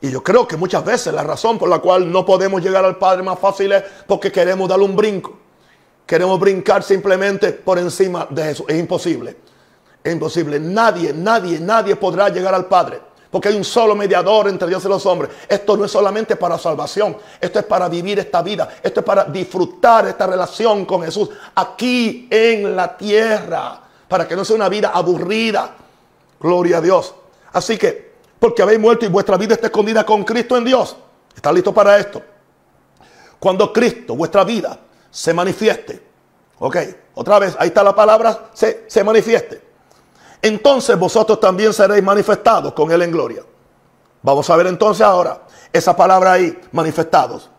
Y yo creo que muchas veces la razón por la cual no podemos llegar al Padre más fácil es porque queremos darle un brinco. Queremos brincar simplemente por encima de Jesús. Es imposible. Es imposible. Nadie, nadie, nadie podrá llegar al Padre. Porque hay un solo mediador entre Dios y los hombres. Esto no es solamente para salvación. Esto es para vivir esta vida. Esto es para disfrutar esta relación con Jesús aquí en la tierra. Para que no sea una vida aburrida. Gloria a Dios. Así que, porque habéis muerto y vuestra vida está escondida con Cristo en Dios. ¿Está listo para esto? Cuando Cristo, vuestra vida, se manifieste. Ok, otra vez, ahí está la palabra, se, se manifieste entonces vosotros también seréis manifestados con Él en gloria. Vamos a ver entonces ahora esa palabra ahí, manifestados.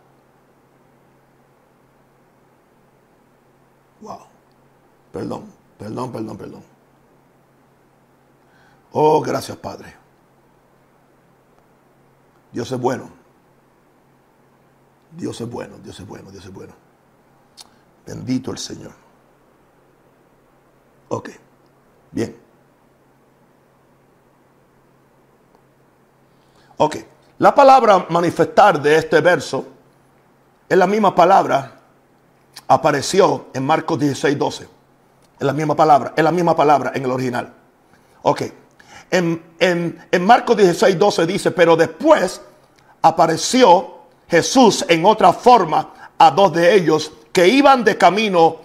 Wow. Perdón, perdón, perdón, perdón. Oh, gracias Padre. Dios es bueno. Dios es bueno, Dios es bueno, Dios es bueno. Bendito el Señor. Ok, bien. Ok, la palabra manifestar de este verso es la misma palabra, apareció en Marcos 16, 12. Es la misma palabra, es la misma palabra en el original. Ok, en, en Marcos 16, 12 dice, pero después apareció Jesús en otra forma a dos de ellos que iban de camino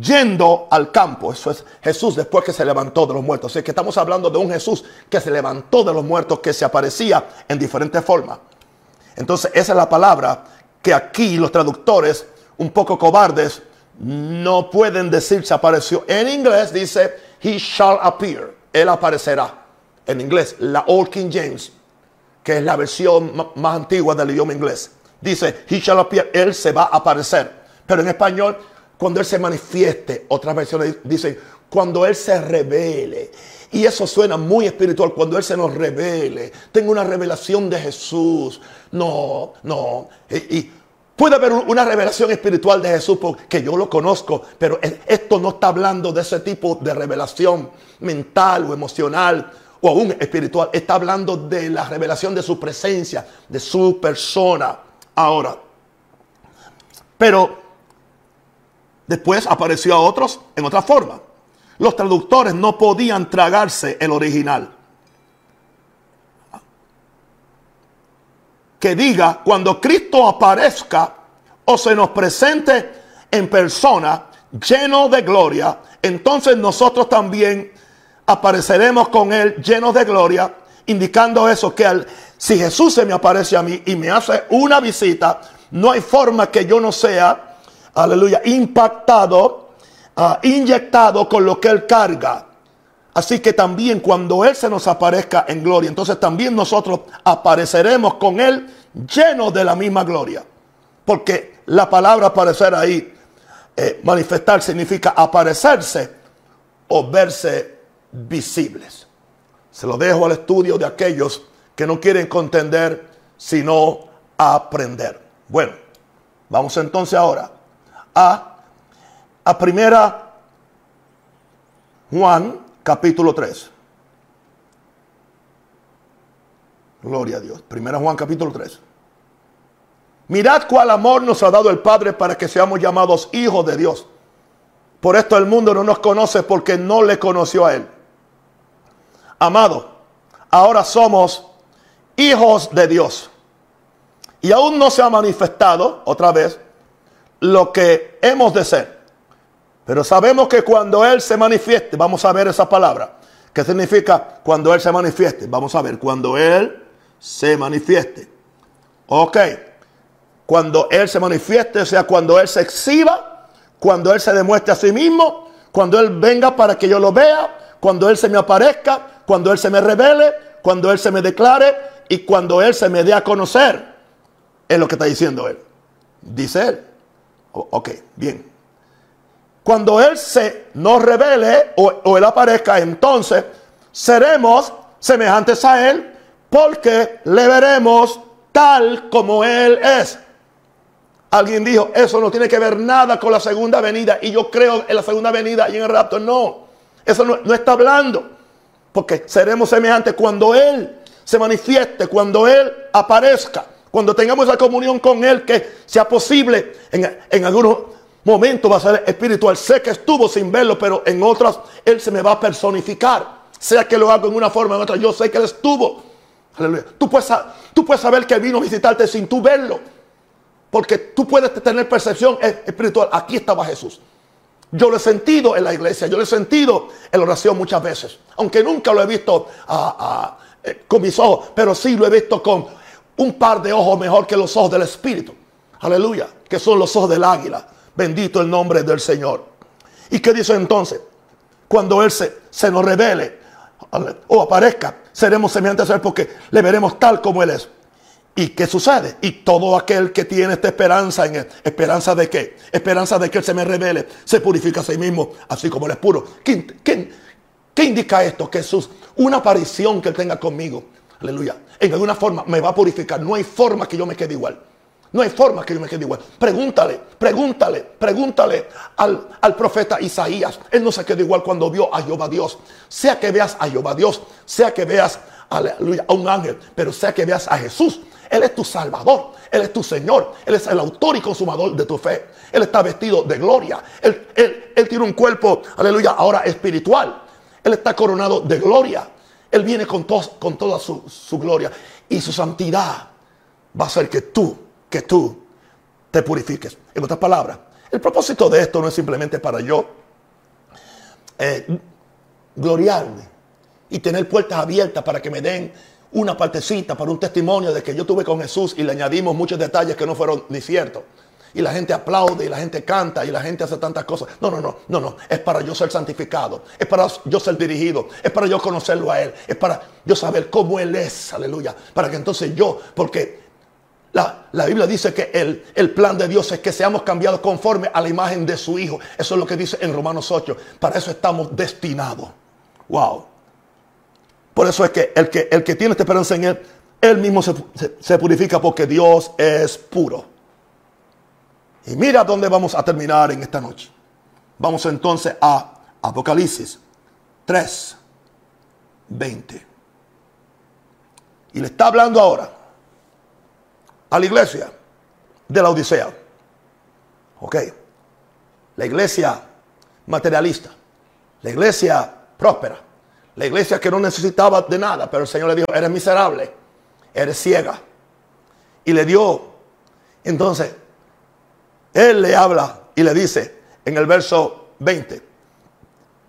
yendo al campo. Eso es Jesús después que se levantó de los muertos. Así que estamos hablando de un Jesús que se levantó de los muertos, que se aparecía en diferentes formas. Entonces esa es la palabra que aquí los traductores, un poco cobardes, no pueden decir se apareció. En inglés dice, he shall appear. Él aparecerá. En inglés, la Old King James, que es la versión más antigua del idioma inglés. Dice, he shall appear. Él se va a aparecer. Pero en español cuando Él se manifieste. Otras versiones dicen, cuando Él se revele. Y eso suena muy espiritual, cuando Él se nos revele. Tengo una revelación de Jesús. No, no. Y, puede haber una revelación espiritual de Jesús porque yo lo conozco, pero esto no está hablando de ese tipo de revelación mental o emocional o aún espiritual. Está hablando de la revelación de su presencia, de su persona. Ahora, pero Después apareció a otros en otra forma. Los traductores no podían tragarse el original. Que diga, cuando Cristo aparezca o se nos presente en persona, lleno de gloria, entonces nosotros también apareceremos con Él llenos de gloria, indicando eso, que al, si Jesús se me aparece a mí y me hace una visita, no hay forma que yo no sea aleluya, impactado, ah, inyectado con lo que Él carga. Así que también cuando Él se nos aparezca en gloria, entonces también nosotros apareceremos con Él llenos de la misma gloria. Porque la palabra aparecer ahí, eh, manifestar significa aparecerse o verse visibles. Se lo dejo al estudio de aquellos que no quieren contender, sino aprender. Bueno, vamos entonces ahora a, a primera Juan capítulo 3. Gloria a Dios. Primera Juan capítulo 3. Mirad cuál amor nos ha dado el Padre para que seamos llamados hijos de Dios. Por esto el mundo no nos conoce porque no le conoció a Él. Amado, ahora somos hijos de Dios. Y aún no se ha manifestado, otra vez, lo que hemos de ser. Pero sabemos que cuando Él se manifieste, vamos a ver esa palabra. ¿Qué significa cuando Él se manifieste? Vamos a ver, cuando Él se manifieste. Ok. Cuando Él se manifieste, o sea, cuando Él se exhiba, cuando Él se demuestre a sí mismo, cuando Él venga para que yo lo vea, cuando Él se me aparezca, cuando Él se me revele, cuando Él se me declare y cuando Él se me dé a conocer. Es lo que está diciendo Él. Dice Él. Ok, bien. Cuando Él se nos revele o, Él aparezca, entonces seremos semejantes a Él porque le veremos tal como Él es. Alguien dijo, eso no tiene que ver nada con la segunda venida. Y yo creo en la segunda venida y en el rapto. No. Eso no, no está hablando. Porque seremos semejantes cuando Él se manifieste, cuando Él aparezca, cuando tengamos esa comunión con Él, que sea posible en, en algunos momentos va a ser espiritual. Sé que estuvo sin verlo, pero en otras Él se me va a personificar. Sea que lo hago en una forma o en otra, yo sé que Él estuvo. Aleluya. Tú puedes, tú puedes saber que vino a visitarte sin tú verlo. Porque tú puedes tener percepción espiritual. Aquí estaba Jesús. Yo lo he sentido en la iglesia, yo lo he sentido en la oración muchas veces. Aunque nunca lo he visto eh, con mis ojos, pero sí lo he visto con un par de ojos mejor que los ojos del Espíritu. Aleluya. Que son los ojos del águila. Bendito el nombre del Señor. ¿Y qué dice entonces? Cuando Él se, se nos revele o aparezca, seremos semejantes a Él porque le veremos tal como Él es. ¿Y qué sucede? Y todo aquel que tiene esta esperanza en él, esperanza de qué? Esperanza de que Él se me revele, se purifica a sí mismo, así como Él es puro. ¿Qué, indica esto? Que Jesús, una aparición que Él tenga conmigo, aleluya, en alguna forma me va a purificar. No hay forma que yo me quede igual. No hay forma que yo me quede igual. Pregúntale, pregúntale, pregúntale al, al, profeta Isaías. Él no se quedó igual cuando vio a Jehová Dios. Sea que veas a Jehová Dios, sea que veas aleluya, a un ángel, pero sea que veas a Jesús. Él es tu Salvador, Él es tu Señor, Él es el autor y consumador de tu fe. Él está vestido de gloria, Él, él, tiene un cuerpo, aleluya, ahora espiritual. Él está coronado de gloria. Él viene con, con toda su, su gloria y su santidad va a hacer que tú, que tú te purifiques. En otras palabras, el propósito de esto no es simplemente para yo eh, gloriarme y tener puertas abiertas para que me den una partecita para un testimonio de que yo tuve con Jesús y le añadimos muchos detalles que no fueron ni ciertos. Y la gente aplaude y la gente canta y la gente hace tantas cosas. No, no, no, no, no. Es para yo ser santificado. Es para yo ser dirigido. Es para yo conocerlo a Él. Es para yo saber cómo Él es. Aleluya. Para que entonces yo, porque la, la, Biblia dice que el, el, plan de Dios es que seamos cambiados conforme a la imagen de su Hijo. Eso es lo que dice en Romanos 8. Para eso estamos destinados. Wow. Por eso es que el que, el que tiene esta esperanza en Él, Él mismo se, purifica porque Dios es puro. Y mira dónde vamos a terminar en esta noche. Vamos entonces a Apocalipsis 3, 20. Y le está hablando ahora a la iglesia de la Odisea. Ok. La iglesia materialista. La iglesia próspera. La iglesia que no necesitaba de nada, pero el Señor le dijo, eres miserable, eres ciega. Y le dio. Entonces, Él le habla y le dice en el verso 20,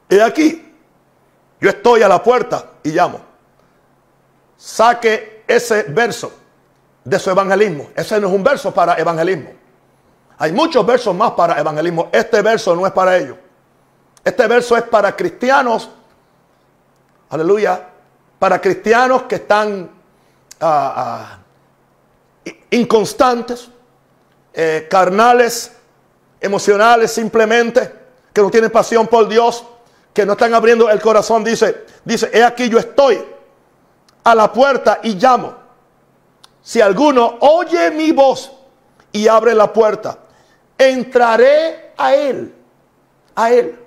he aquí, yo estoy a la puerta y llamo. Saque ese verso de su evangelismo. Ese no es un verso para evangelismo. Hay muchos versos más para evangelismo. Este verso no es para ello. Este verso es para cristianos aleluya, para cristianos que están ah, ah, inconstantes, eh, carnales, emocionales simplemente, que no tienen pasión por Dios, que no están abriendo el corazón, dice, dice, he aquí yo estoy a la puerta y llamo. Si alguno oye mi voz y abre la puerta, entraré a él, a él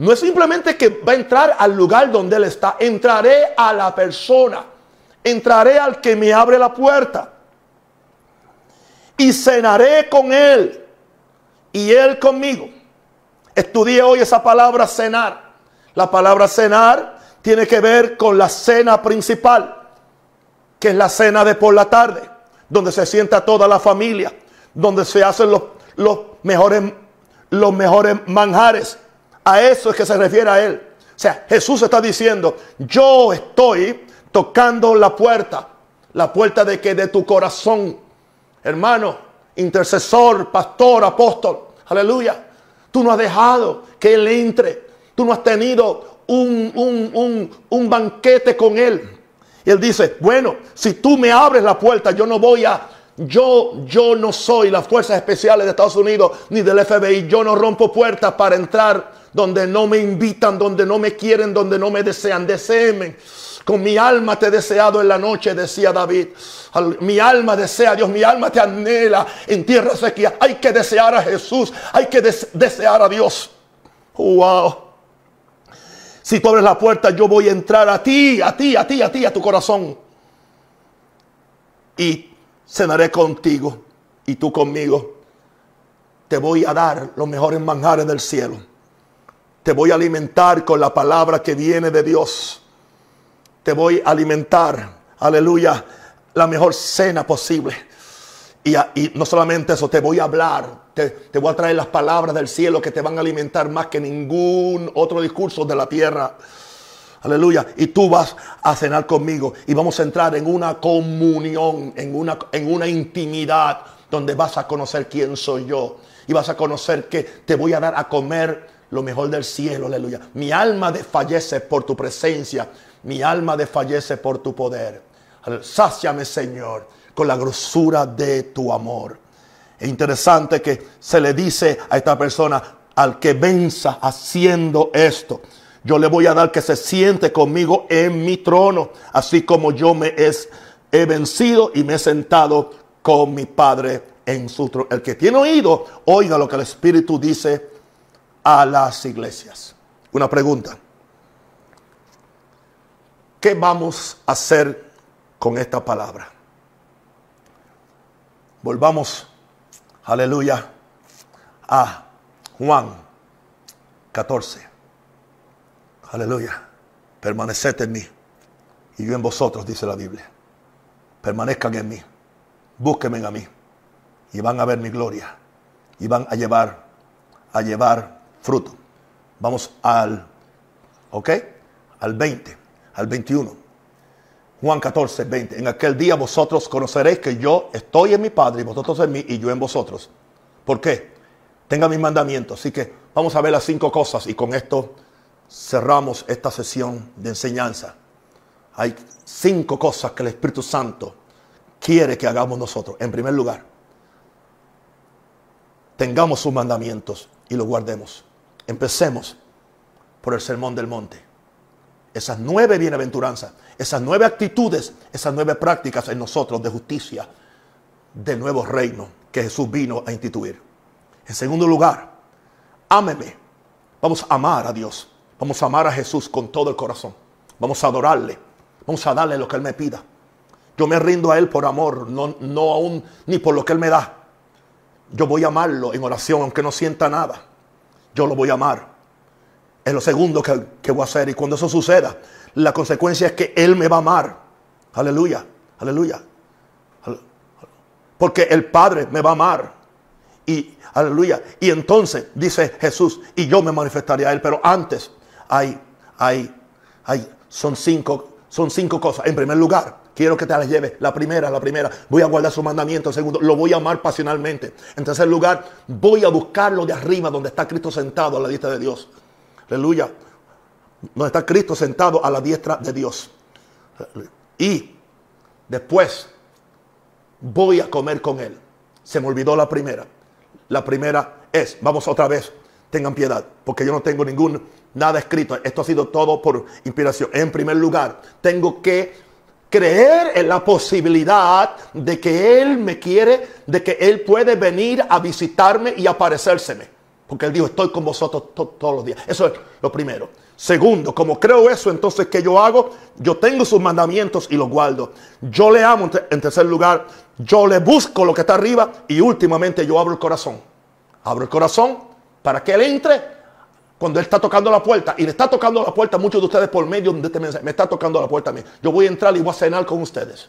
no es simplemente que va a entrar al lugar donde Él está. Entraré a la persona. Entraré al que me abre la puerta. Y cenaré con Él. Y Él conmigo. Estudié hoy esa palabra cenar. La palabra cenar tiene que ver con la cena principal. Que es la cena de por la tarde. Donde se sienta toda la familia. Donde se hacen los, mejores, los mejores manjares a eso es que se refiere a él. O sea, Jesús está diciendo, yo estoy tocando la puerta. La puerta de que de tu corazón, hermano, intercesor, pastor, apóstol, aleluya. Tú no has dejado que Él entre. Tú no has tenido un, un, un banquete con Él. Y Él dice, bueno, si tú me abres la puerta, yo no voy a yo, yo no soy las fuerzas especiales de Estados Unidos ni del FBI. Yo no rompo puertas para entrar donde no me invitan, donde no me quieren, donde no me desean. Deseeme. Con mi alma te he deseado en la noche, decía David. Mi alma desea, Dios, mi alma te anhela en tierra sequía. Hay que desear a Jesús, hay que desear a Dios. Wow. Si tú abres la puerta, yo voy a entrar a ti, a ti, a ti, a ti, a tu corazón. Y cenaré contigo y tú conmigo. Te voy a dar los mejores manjares del cielo. Te voy a alimentar con la palabra que viene de Dios. Te voy a alimentar, aleluya, la mejor cena posible. Y, no solamente eso, te voy a hablar, te, voy a traer las palabras del cielo que te van a alimentar más que ningún otro discurso de la tierra. Aleluya. Y tú vas a cenar conmigo y vamos a entrar en una comunión, en una, en una intimidad donde vas a conocer quién soy yo. Y vas a conocer que te voy a dar a comer lo mejor del cielo. Aleluya. Mi alma desfallece por tu presencia. Mi alma desfallece por tu poder. Sáciame, Señor, con la grosura de tu amor. Es interesante que se le dice a esta persona, al que venza haciendo esto, yo le voy a dar que se siente conmigo en mi trono, así como yo me he vencido y me he sentado con mi Padre en su trono. El que tiene oído, oiga lo que el Espíritu dice a las iglesias. Una pregunta. ¿Qué vamos a hacer con esta palabra? Volvamos, aleluya, a Juan 14. Aleluya. Permaneced en mí y yo en vosotros, dice la Biblia. Permanezcan en mí. Búsquenme a mí y van a ver mi gloria y van a llevar a llevar fruto. Vamos al ¿ok? Al 20, al 21. Juan 14, 20. En aquel día vosotros conoceréis que yo estoy en mi Padre y vosotros en mí y yo en vosotros. ¿Por qué? Tenga mis mandamientos. Así que vamos a ver las cinco cosas y con esto cerramos esta sesión de enseñanza. Hay cinco cosas que el Espíritu Santo quiere que hagamos nosotros. En primer lugar, tengamos sus mandamientos y los guardemos. Empecemos por el sermón del monte. Esas nueve bienaventuranzas, esas nueve actitudes, esas nueve prácticas en nosotros de justicia, de nuevo reino que Jesús vino a instituir. En segundo lugar, ámeme. Vamos a amar a Dios. Vamos a amar a Jesús con todo el corazón. Vamos a adorarle. Vamos a darle lo que Él me pida. Yo me rindo a Él por amor, no, no aún ni por lo que Él me da. Yo voy a amarlo en oración, aunque no sienta nada. Yo lo voy a amar. Es lo segundo que, voy a hacer. Y cuando eso suceda, la consecuencia es que Él me va a amar. Aleluya, aleluya. Porque el Padre me va a amar. Y aleluya. Y entonces dice Jesús, y yo me manifestaré a Él. Pero antes hay, hay, hay, son cinco, son cinco cosas. En primer lugar, quiero que te las lleve. La primera, la primera, voy a guardar su mandamiento. segundo, lo voy a amar pasionalmente. En tercer lugar, voy a buscarlo de arriba donde está Cristo sentado a la diestra de Dios. Aleluya. Donde está Cristo sentado a la diestra de Dios. Y después voy a comer con Él. Se me olvidó la primera. La primera es, vamos otra vez, tengan piedad, porque yo no tengo ningún nada escrito. Esto ha sido todo por inspiración. En primer lugar, tengo que creer en la posibilidad de que Él me quiere, de que Él puede venir a visitarme y aparecérseme. Porque Él dijo, estoy con vosotros todos los días. Eso es lo primero. Segundo, como creo eso, entonces, ¿qué yo hago? Yo tengo sus mandamientos y los guardo. Yo le amo en tercer lugar. Yo le busco lo que está arriba. Y últimamente yo abro el corazón. Abro el corazón para que Él entre cuando Él está tocando la puerta. Y le está tocando la puerta a muchos de ustedes por medio de este mensaje. Me está tocando la puerta a mí. Yo voy a entrar y voy a cenar con ustedes.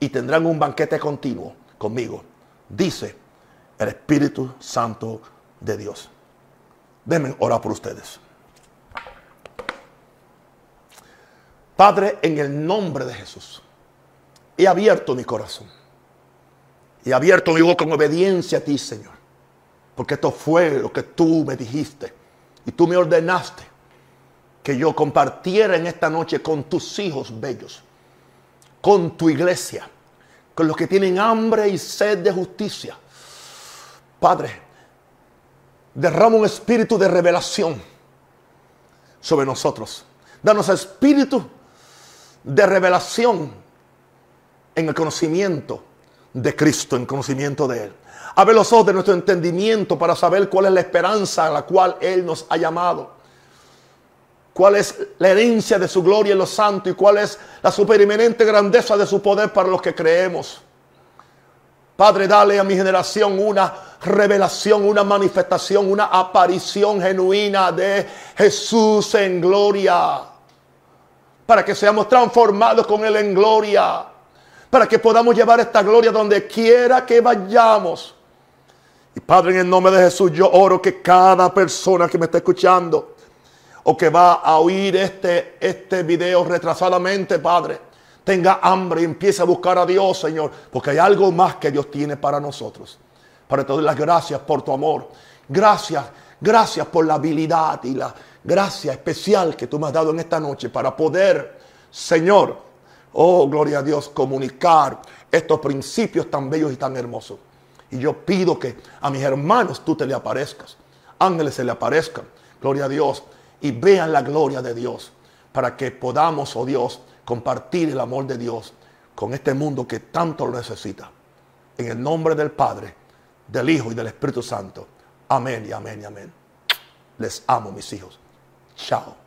Y tendrán un banquete continuo conmigo. Dice el Espíritu Santo de Dios. Denme orar por ustedes. Padre, en el nombre de Jesús, he abierto mi corazón. He abierto mi boca con obediencia a ti, Señor. Porque esto fue lo que tú me dijiste. Y tú me ordenaste que yo compartiera en esta noche con tus hijos bellos. Con tu iglesia. Con los que tienen hambre y sed de justicia. Padre, derrama un espíritu de revelación sobre nosotros. Danos espíritu de revelación en el conocimiento de Cristo, en conocimiento de Él. Abre los ojos de nuestro entendimiento para saber cuál es la esperanza a la cual Él nos ha llamado. cuál es la herencia de su gloria en los santos y cuál es la superimenente grandeza de su poder para los que creemos. Padre, dale a mi generación una revelación, una manifestación, una aparición genuina de Jesús en gloria. Para que seamos transformados con Él en gloria. Para que podamos llevar esta gloria donde quiera que vayamos. Y Padre, en el nombre de Jesús, yo oro que cada persona que me está escuchando o que va a oír este, este video retrasadamente, Padre, tenga hambre y empiece a buscar a Dios, Señor, porque hay algo más que Dios tiene para nosotros. Para doy las gracias por tu amor. Gracias, gracias por la habilidad y la gracia especial que tú me has dado en esta noche para poder, Señor, oh gloria a Dios, comunicar estos principios tan bellos y tan hermosos. Y yo pido que a mis hermanos tú te le aparezcas. Ángeles se le aparezcan. Gloria a Dios. Y vean la gloria de Dios. Para que podamos, oh Dios, compartir el amor de Dios con este mundo que tanto lo necesita. En el nombre del Padre, del Hijo y del Espíritu Santo. Amén y amén y amén. Les amo, mis hijos. Chao.